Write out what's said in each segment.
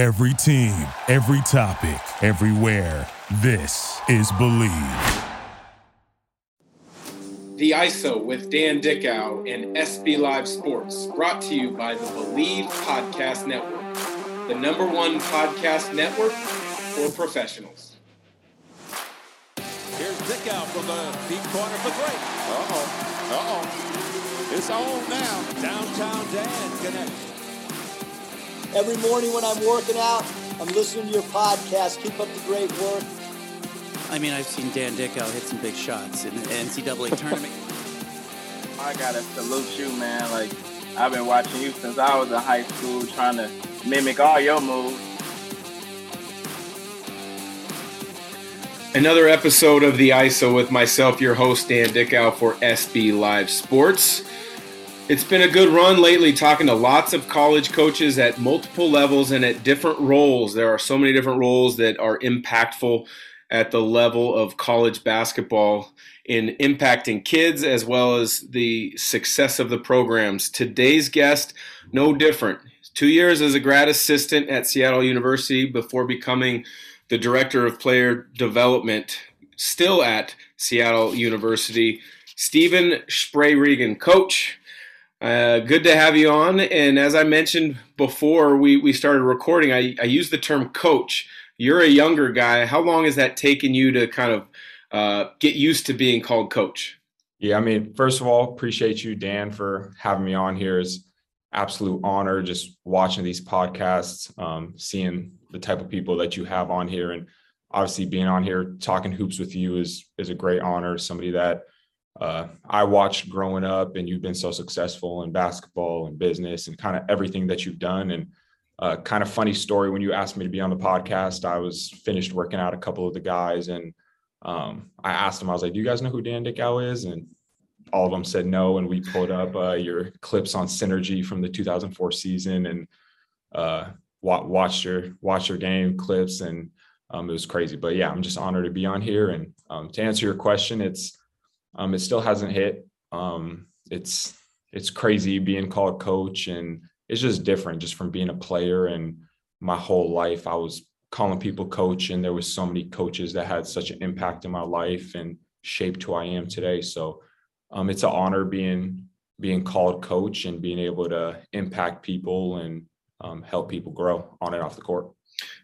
Every team, every topic, everywhere. This is Bleav. The ISO with Dan Dickau and SB Live Sports, brought to you by the Bleav Podcast Network, the number one podcast network for professionals. Here's Dickau from the deep corner for three. Uh-oh. Uh-oh. It's on now. Downtown Dan connects. Every morning when I'm working out, I'm listening to your podcast. Keep up the great work. I mean, I've seen Dan Dickau hit some big shots in the NCAA tournament. I gotta salute you, man. Like I've been watching you since I was in high school, trying to mimic all your moves. Another episode of the ISO with myself, your host Dan Dickau for SB Live Sports. It's been a good run lately talking to lots of college coaches at multiple levels and at different roles. There are so many different roles that are impactful at the level of college basketball in impacting kids as well as the success of the programs. Today's guest, no different. Two years as a grad assistant at Seattle University before becoming the director of player development, still at Seattle University. Steven Shpreyregin, coach. Uh, good to have you on. And as I mentioned before we, we started recording, I, I use the term coach. You're a younger guy. How long has that taken you to kind of uh, get used to being called coach? Yeah, I mean, first of all, appreciate you, Dan, for having me on here. It's absolute honor just watching these podcasts, um, seeing the type of people that you have on here, and obviously being on here talking hoops with you is is a great honor. Somebody that uh, I watched growing up, and you've been so successful in basketball and business and kind of everything that you've done. And uh, kind of funny story when you asked me to be on the podcast, I was finished working out a couple of the guys, and um, I asked them, I was like, "Do you guys know who Dan Dickau is?" And all of them said no, and we pulled up uh, your clips on synergy from the 2004 season and uh, watched your watched your game clips, and um, it was crazy. But yeah, I'm just honored to be on here. And um, to answer your question, it's um, it still hasn't hit. Um, it's it's crazy being called coach, and it's just different just from being a player. And my whole life, I was calling people coach, and there was so many coaches that had such an impact in my life and shaped who I am today. So um, it's an honor being being called coach and being able to impact people and um, help people grow on and off the court.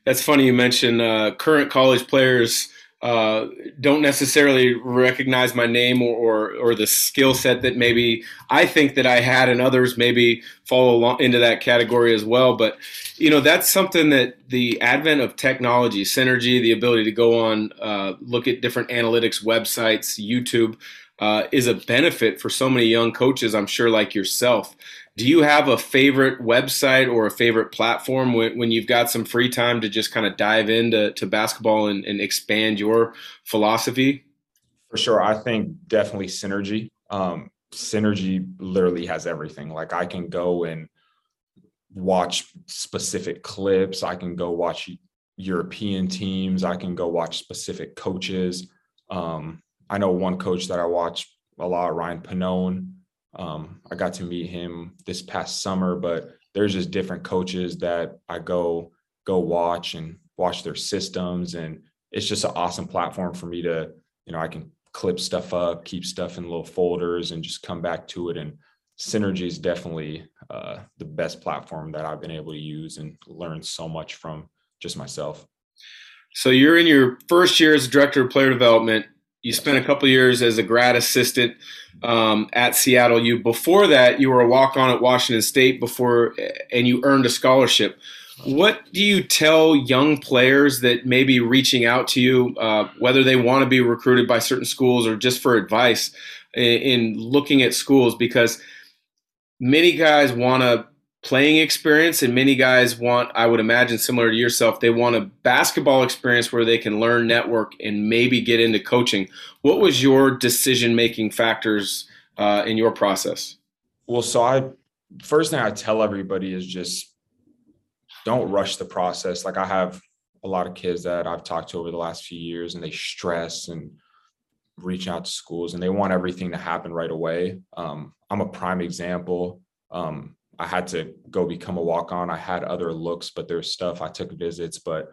That's funny you mentioned uh, current college players uh, don't necessarily recognize my name or, or, or the skill set that maybe I think that I had, and others maybe fall along into that category as well. But you know, that's something that the advent of technology, synergy, the ability to go on, uh, look at different analytics websites, YouTube, uh, is a benefit for so many young coaches. I'm sure, like yourself do you have a favorite website or a favorite platform when, when you've got some free time to just kind of dive into to basketball and, and expand your philosophy? For sure. I think definitely Synergy. Um, Synergy literally has everything. Like I can go and watch specific clips. I can go watch European teams. I can go watch specific coaches. Um, I know one coach that I watch a lot, Ryan Pannone. Um, I got to meet him this past summer, but there's just different coaches that I go go watch and watch their systems, and it's just an awesome platform for me to, you know, I can clip stuff up, keep stuff in little folders, and just come back to it. And Synergy is definitely uh, the best platform that I've been able to use and learn so much from just myself. So you're in your first year as director of player development. You spent a couple years as a grad assistant um, at Seattle U. Before that, you were a walk on at Washington State before, and you earned a scholarship. What do you tell young players that may be reaching out to you, uh, whether they want to be recruited by certain schools or just for advice in, in looking at schools? Because many guys want a playing experience, and many guys want, I would imagine, similar to yourself, they want a basketball experience where they can learn network and maybe get into coaching. What was your decision making factors uh, in your process? Well, so I first thing I tell everybody is just don't rush the process. Like I have a lot of kids that I've talked to over the last few years, and they stress and reach out to schools, and they want everything to happen right away. Um, I'm a prime example. Um, I had to go become a walk on. I had other looks, but there's stuff I took visits, but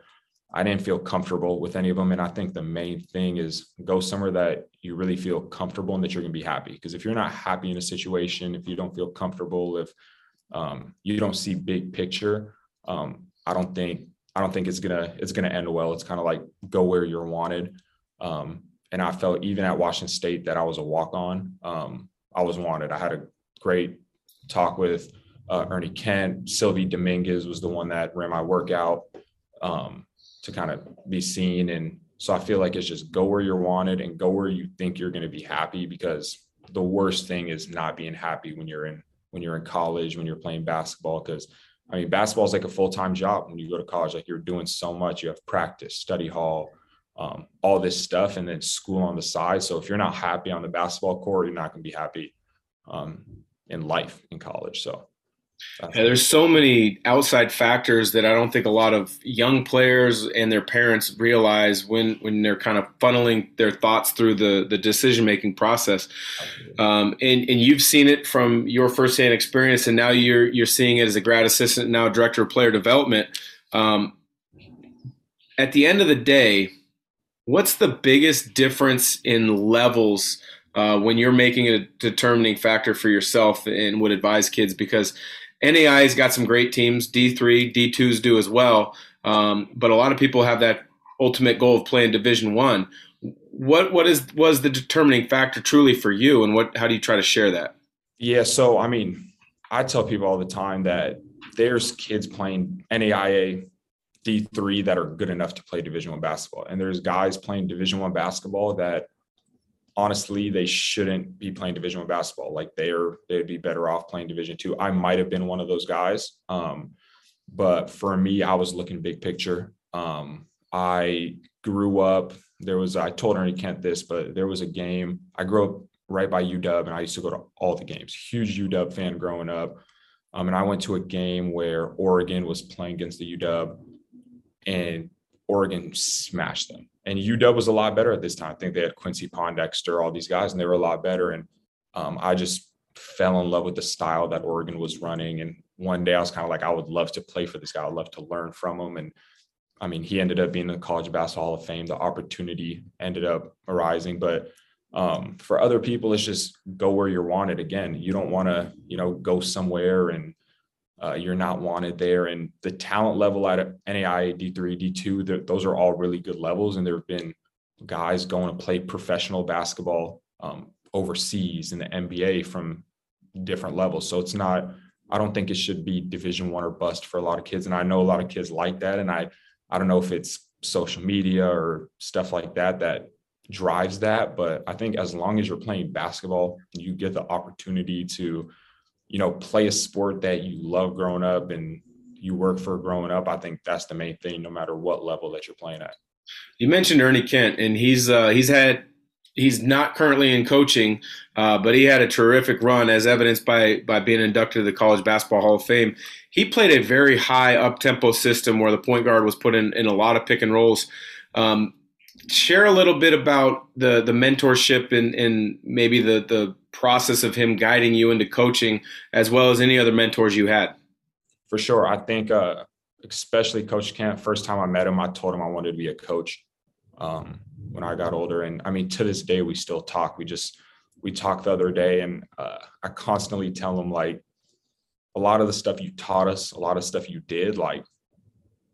I didn't feel comfortable with any of them. And I think the main thing is go somewhere that you really feel comfortable and that you're going to be happy. Because if you're not happy in a situation, if you don't feel comfortable, if um, you don't see big picture, um, I don't think I don't think it's gonna it's gonna end well. It's kind of like go where you're wanted. Um, and I felt even at Washington State that I was a walk on. Um, I was wanted. I had a great talk with uh, Ernie Kent. Silvey Dominguez was the one that ran my workout um, to kind of be seen. And so I feel like it's just go where you're wanted and go where you think you're going to be happy because the worst thing is not being happy when you're in when you're in college when you're playing basketball because I mean basketball is like a full-time job when you go to college like you're doing so much you have practice study hall um, all this stuff and then school on the side so if you're not happy on the basketball court you're not going to be happy um, in life in college so there's so many outside factors that I don't think a lot of young players and their parents realize when when they're kind of funneling their thoughts through the the decision making process. Um, and and you've seen it from your firsthand experience, and now you're you're seeing it as a grad assistant, now director of player development. Um, at the end of the day, what's the biggest difference in levels? Uh, when you're making a determining factor for yourself and would advise kids because NAI's got some great teams. D3, D2s do as well. Um, but a lot of people have that ultimate goal of playing Division One. What what is was the determining factor truly for you, and what how do you try to share that? Yeah, so I mean, I tell people all the time that there's kids playing NAIA D3 that are good enough to play Division One basketball, and there's guys playing Division One basketball that honestly they shouldn't be playing division one basketball. Like they're they'd be better off playing division two. I might have been one of those guys um, but for me i was looking big picture. Um, i grew up there was i told ernie kent this but there was a game i grew up right by uw and i used to go to all the games. Huge uw fan growing up. Um, and i went to a game where oregon was playing against the uw and oregon smashed them and UW was a lot better at this time. I think they had Quincy Pondexter, all these guys, and they were a lot better. And um, I just fell in love with the style that Oregon was running. And one day I was kind of like, I would love to play for this guy. I'd love to learn from him. And I mean, he ended up being in the College Basketball Hall of Fame. The opportunity ended up arising, but um, for other people, it's just go where you're wanted. Again, you don't want to, you know, go somewhere and uh, you're not wanted there. And the talent level at NAIA D3, D2, those are all really good levels. And there have been guys going to play professional basketball um, overseas in the NBA from different levels. So it's not, I don't think it should be division one or bust for a lot of kids. And I know a lot of kids like that. And I, I don't know if it's social media or stuff like that that drives that. But I think as long as you're playing basketball, you get the opportunity to you know, play a sport that you love growing up and you work for growing up. I think that's the main thing, no matter what level that you're playing at. You mentioned Ernie Kent, and he's uh, he's had he's not currently in coaching, uh, but he had a terrific run, as evidenced by by being inducted to the College Basketball Hall of Fame. He played a very high up tempo system where the point guard was put in in a lot of pick and rolls. Um, share a little bit about the the mentorship and and maybe the the process of him guiding you into coaching as well as any other mentors you had? For sure. I think uh, especially coach Kent first time i met him i told him i wanted to be a coach um, when i got older. And i mean to this day we still talk. We just we talked the other day and uh, i constantly tell him like a lot of the stuff you taught us a lot of stuff you did like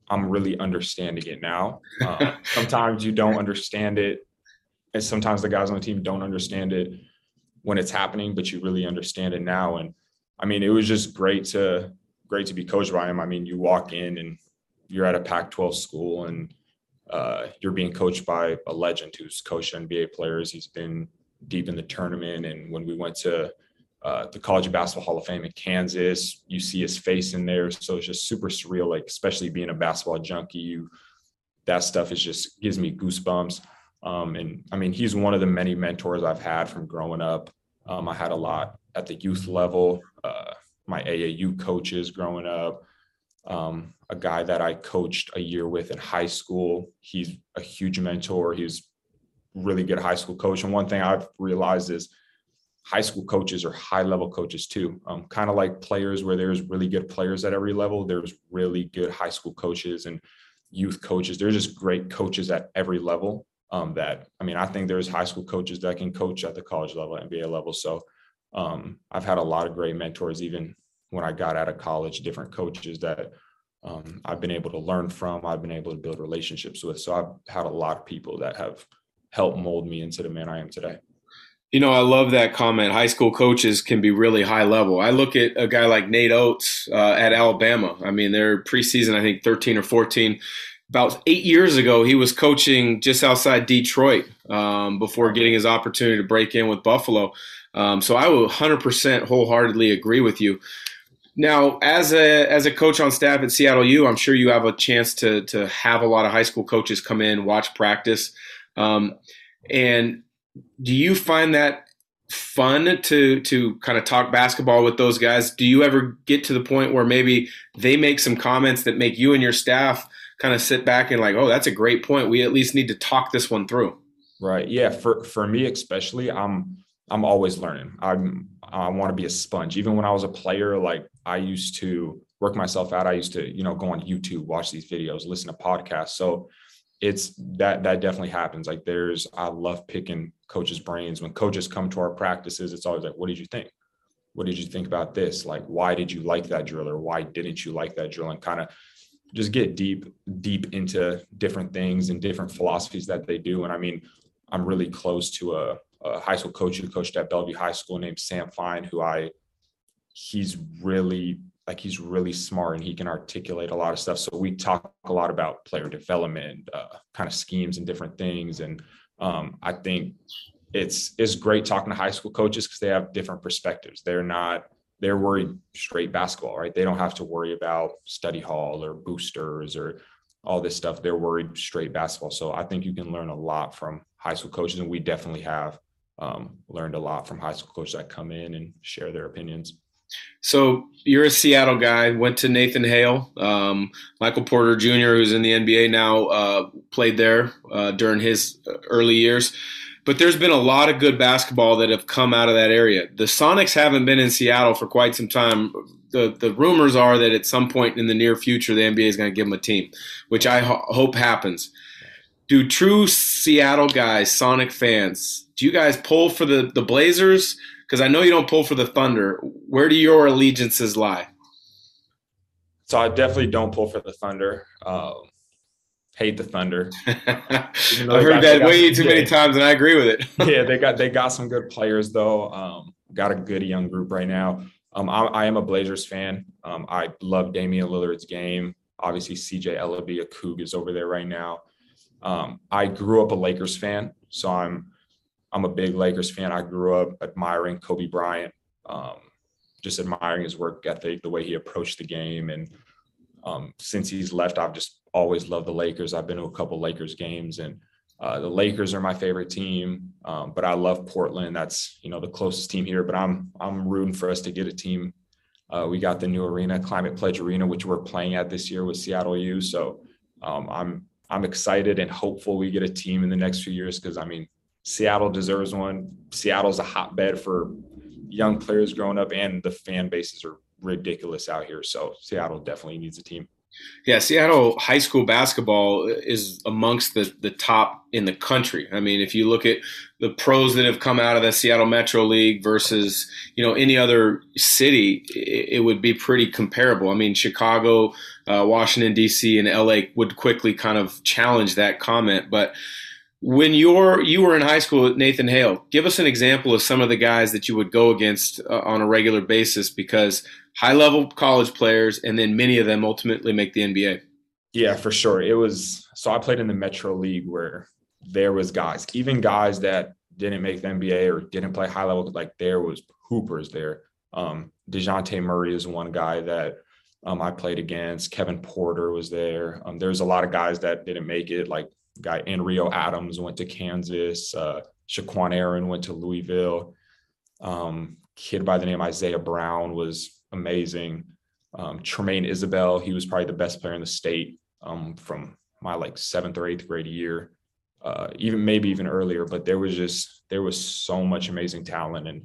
I'm really understanding it now. Uh, sometimes you don't understand it, and sometimes the guys on the team don't understand it when it's happening, but you really understand it now. And I mean, it was just great to great to be coached by him. I mean, you walk in and you're at a Pac-12 school and uh, you're being coached by a legend who's coached NBA players. He's been deep in the tournament, and when we went to uh, the College of Basketball Hall of Fame in Kansas. You see his face in there, so it's just super surreal. Like especially being a basketball junkie, you that stuff is just gives me goosebumps. Um, and I mean, he's one of the many mentors I've had from growing up. Um, I had a lot at the youth level. Uh, my AAU coaches growing up. Um, a guy that I coached a year with in high school. He's a huge mentor. He's really good high school coach. And one thing I've realized is high school coaches are high level coaches too. Um, kind of like players where there's really good players at every level. There's really good high school coaches and youth coaches. They're just great coaches at every level. Um, that I mean, I think there's high school coaches that can coach at the college level, NBA level. So um, I've had a lot of great mentors, even when I got out of college, different coaches that um, I've been able to learn from. I've been able to build relationships with. So I've had a lot of people that have helped mold me into the man I am today. You know, I love that comment. High school coaches can be really high level. I look at a guy like Nate Oats uh, at Alabama. I mean, they're preseason, I think 13 or 14. About eight years ago, he was coaching just outside Detroit um, before getting his opportunity to break in with Buffalo. Um, so I will 100% wholeheartedly agree with you. Now, as a as a coach on staff at Seattle U, I'm sure you have a chance to to have a lot of high school coaches come in, watch practice, um, and do you find that fun to to kind of talk basketball with those guys? Do you ever get to the point where maybe they make some comments that make you and your staff kind of sit back and like, oh, that's a great point. We at least need to talk this one through. Right. Yeah. For for me especially, I'm I'm always learning. I'm I want to be a sponge. Even when I was a player, like I used to work myself out. I used to, you know, go on YouTube, watch these videos, listen to podcasts. So it's that that definitely happens. Like there's I love picking coaches' brains. When coaches come to our practices, it's always like, what did you think? What did you think about this? Like, why did you like that drill or why didn't you like that drill? And kind of just get deep, deep into different things and different philosophies that they do. And I mean, I'm really close to a, a high school coach who coached at Bellevue High School named Sam Fine, who I he's really like he's really smart and he can articulate a lot of stuff. So we talk a lot about player development, uh, kind of schemes and different things. And um, I think it's it's great talking to high school coaches because they have different perspectives. They're not they're worried straight basketball, right? They don't have to worry about study hall or boosters or all this stuff. They're worried straight basketball. So I think you can learn a lot from high school coaches, and we definitely have um, learned a lot from high school coaches that come in and share their opinions. So you're a Seattle guy. Went to Nathan Hale, um, Michael Porter Jr., who's in the NBA now, uh, played there uh, during his early years. But there's been a lot of good basketball that have come out of that area. The Sonics haven't been in Seattle for quite some time. The the rumors are that at some point in the near future, the NBA is going to give them a team, which I ho- hope happens. Do true Seattle guys, Sonic fans, do you guys pull for the the Blazers? Because I know you don't pull for the Thunder. Where do your allegiances lie? So I definitely don't pull for the Thunder. Um, hate the Thunder. I've heard that way too many times, and I agree with it. yeah, they got they got some good players though. Um, got a good young group right now. Um, I, I, am a Blazers fan. Um, I love Damian Lillard's game. Obviously, CJ Elleby, a Coug, is over there right now. Um, I grew up a Lakers fan, so I'm I'm a big Lakers fan. I grew up admiring Kobe Bryant, um, just admiring his work ethic, the way he approached the game. And um, since he's left, I've just always loved the Lakers. I've been to a couple Lakers games, and uh, the Lakers are my favorite team. Um, but I love Portland. That's you know the closest team here. But I'm I'm rooting for us to get a team. Uh, we got the new arena, Climate Pledge Arena, which we're playing at this year with Seattle U. So um, I'm I'm excited and hopeful we get a team in the next few years because I mean Seattle deserves one. Seattle's a hotbed for young players growing up, and the fan bases are ridiculous out here. So Seattle definitely needs a team. Yeah, Seattle high school basketball is amongst the, the top in the country. I mean, if you look at the pros that have come out of the Seattle Metro League versus you know any other city, it, it would be pretty comparable. I mean, Chicago, uh, Washington D.C., and L.A. would quickly kind of challenge that comment, but when you're you were in high school at Nathan Hale, give us an example of some of the guys that you would go against uh, on a regular basis because high level college players and then many of them ultimately make the NBA. Yeah, for sure. It was so I played in the Metro League where there was guys, even guys that didn't make the NBA or didn't play high level, like there was hoopers there. Um, DeJounte Murray is one guy that um, I played against. Kevin Porter was there. Um, there's a lot of guys that didn't make it, like guy Anrio Adams went to Kansas. Uh, Shaqquan Aaron went to Louisville. Um, kid by the name Isaiah Brown was amazing. Um, Tramaine Isabell, he was probably the best player in the state um, from my like seventh or eighth grade year, uh, even maybe even earlier. But there was just there was so much amazing talent, and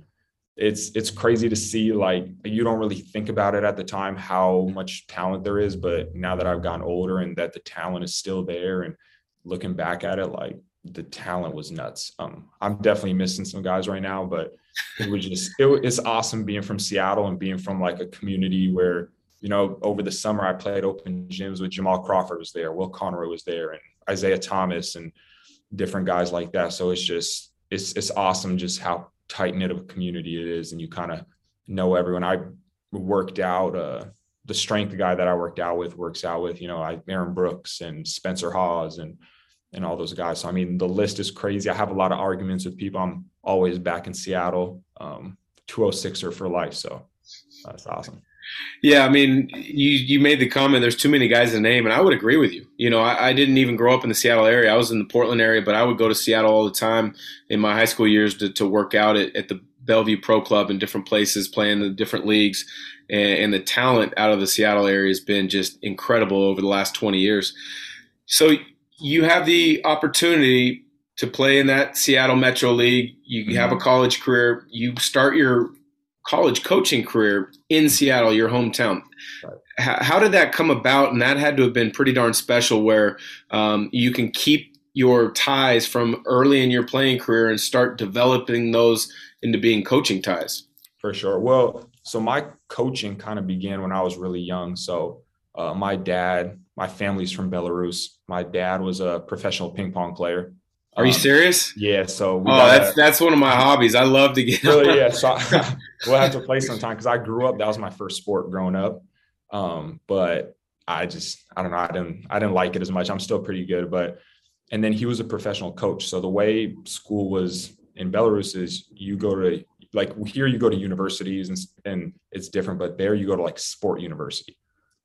it's it's crazy to see like you don't really think about it at the time how much talent there is but now that i've gotten older and that the talent is still there and looking back at it like the talent was nuts um i'm definitely missing some guys right now but it was just it, it's awesome being from seattle and being from like a community where you know over the summer i played open gyms with jamal crawford was there will conroy was there and isaiah thomas and different guys like that so it's just it's it's awesome just how tight knit of a community it is, and you kind of know everyone. I worked out uh, the strength guy that I worked out with works out with, you know, I Aaron Brooks and Spencer Hawes and and all those guys. So I mean, the list is crazy. I have a lot of arguments with people. I'm always back in Seattle, um, 206er for life. So that's awesome. Yeah, I mean, you you made the comment. There's too many guys to name, and I would agree with you. You know, I, I, didn't even grow up in the Seattle area. I was in the Portland area, but I would go to Seattle all the time in my high school years to, to work out at, at the Bellevue Pro Club in different places, playing the different leagues. And, and the talent out of the Seattle area has been just incredible over the last 20 years. So you have the opportunity to play in that Seattle Metro League. You have a mm-hmm. college career. You start your college coaching career in Seattle, your hometown. Right. How, how, did that come about? And that had to have been pretty darn special where um, you can keep your ties from early in your playing career and start developing those into being coaching ties. For sure. Well, so my coaching kind of began when I was really young. So uh, my dad, my family's from Belarus. My dad was a professional ping pong player. Are you um, serious? Yeah. So oh, that's that's one of my hobbies. I love to get. Really? Yeah. So I, we'll have to play sometime because I grew up. That was my first sport growing up. Um, but I just I don't know. I didn't I didn't like it as much. I'm still pretty good, but and then he was a professional coach. So the way school was in Belarus is you go to like here you go to universities and and it's different, but there you go to like sport university.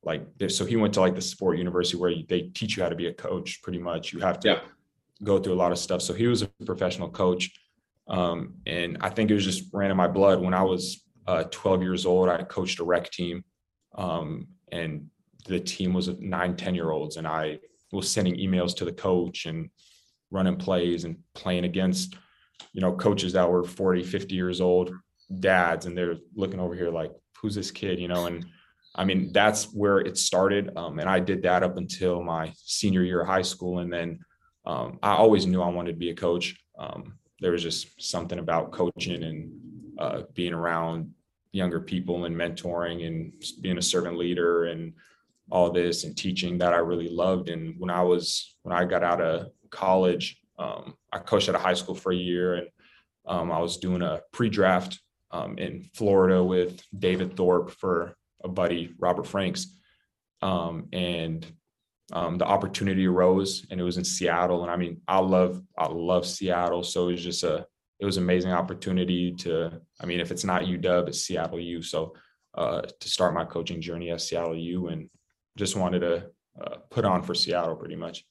Like so he went to like the sport university where they teach you how to be a coach. Pretty much, you have to. Yeah go through a lot of stuff. So he was a professional coach. Um, and I think it was just ran in my blood. When I was uh, 12 years old, I coached a rec team. Um, and the team was nine, 10 year olds. And I was sending emails to the coach and running plays and playing against, you know, coaches that were 40, 50 years old, dads. And they're looking over here like, who's this kid, you know? And I mean, that's where it started. Um, and I did that up until my senior year of high school. And then um, I always knew I wanted to be a coach. Um, there was just something about coaching and uh, being around younger people and mentoring and being a servant leader and all this and teaching that I really loved. And when I was when I got out of college, um, I coached at a high school for a year, and um, I was doing a pre-draft um, in Florida with David Thorpe for a buddy, Robert Franks. Um, and um, the opportunity arose and it was in Seattle. And I mean, I love, I love Seattle. So it was just a, it was an amazing opportunity to, I mean, if it's not UW, it's Seattle U. So uh, to start my coaching journey at Seattle U and just wanted to uh, put on for Seattle pretty much.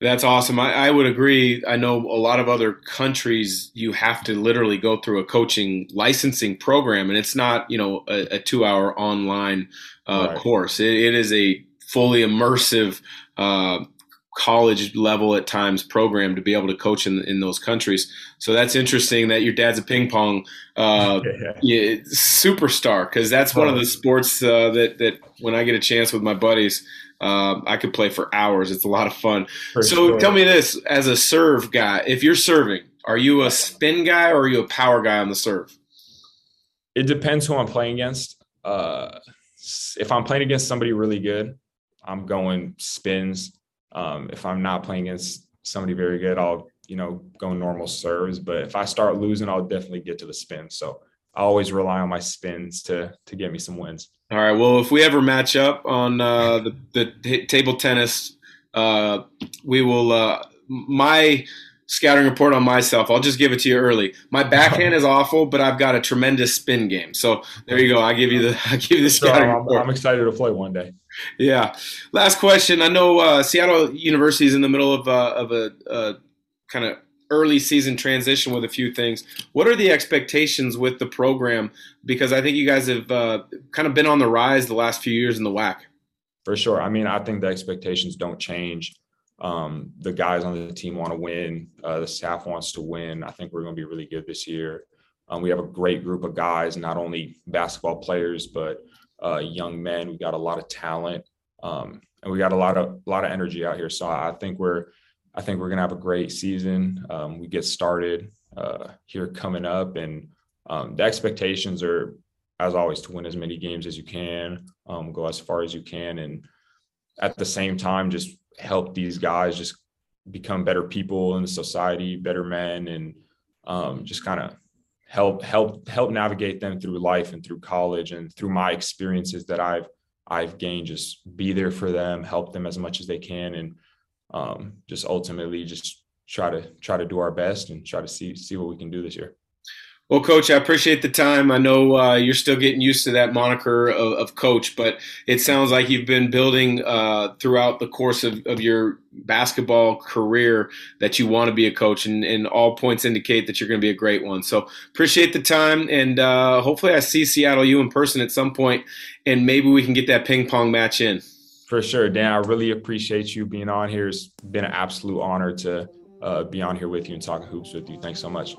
That's awesome. I, I, would agree. I know a lot of other countries, you have to literally go through a coaching licensing program, and it's not, you know, a, a two hour online uh, right. course. It, it is a fully immersive uh, college level at times program to be able to coach in, in those countries. So that's interesting that your dad's a ping pong uh, yeah, superstar because that's one of the sports uh, that that when I get a chance with my buddies. Uh, I could play for hours. It's a lot of fun. For so sure. tell me this: as a serve guy, if you're serving, are you a spin guy or are you a power guy on the serve? It depends who I'm playing against. Uh, if I'm playing against somebody really good, I'm going spins. Um, if I'm not playing against somebody very good, I'll you know go normal serves. But if I start losing, I'll definitely get to the spin. So I always rely on my spins to to get me some wins. All right. Well, if we ever match up on uh, the the t- table tennis, uh, we will. Uh, my scouting report on myself. I'll just give it to you early. My backhand is awful, but I've got a tremendous spin game. So there you go. I give you the I give you the scouting I'm, report. I'm excited to play one day. Yeah. Last question. I know uh, Seattle University is in the middle of uh, of a, a kind of early season transition with a few things. What are the expectations with the program? Because I think you guys have uh, kind of been on the rise the last few years in the WAC. For sure. I mean, I think the expectations don't change. Um, the guys on the team want to win. Uh, the staff wants to win. I think we're going to be really good this year. Um, we have a great group of guys, not only basketball players, but uh, young men. We got a lot of talent, um, and we got a lot of a lot of energy out here. So I think we're I think we're gonna have a great season. Um, we get started uh, here coming up, and um, the expectations are, as always, to win as many games as you can, um, go as far as you can, and at the same time, just help these guys just become better people in the society, better men, and um, just kind of help help help navigate them through life and through college and through my experiences that I've I've gained. Just be there for them, help them as much as they can, and um, just ultimately just try to try to do our best and try to see see what we can do this year. Well, Coach, I appreciate the time. I know uh, you're still getting used to that moniker of, of, coach, but it sounds like you've been building uh, throughout the course of, of, your basketball career that you want to be a coach, and, and, all points indicate that you're going to be a great one. So appreciate the time, and uh, hopefully I see Seattle U in person at some point, and maybe we can get that ping pong match in. For sure, Dan. I really appreciate you being on here. It's been an absolute honor to uh, be on here with you and talking hoops with you. Thanks so much.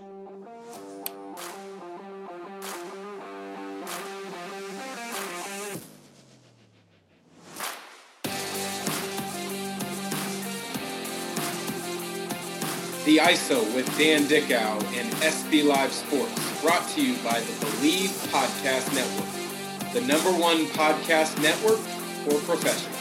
The ISO with Dan Dickau and SB Live Sports, brought to you by the Bleav Podcast Network, the number one podcast network for professionals.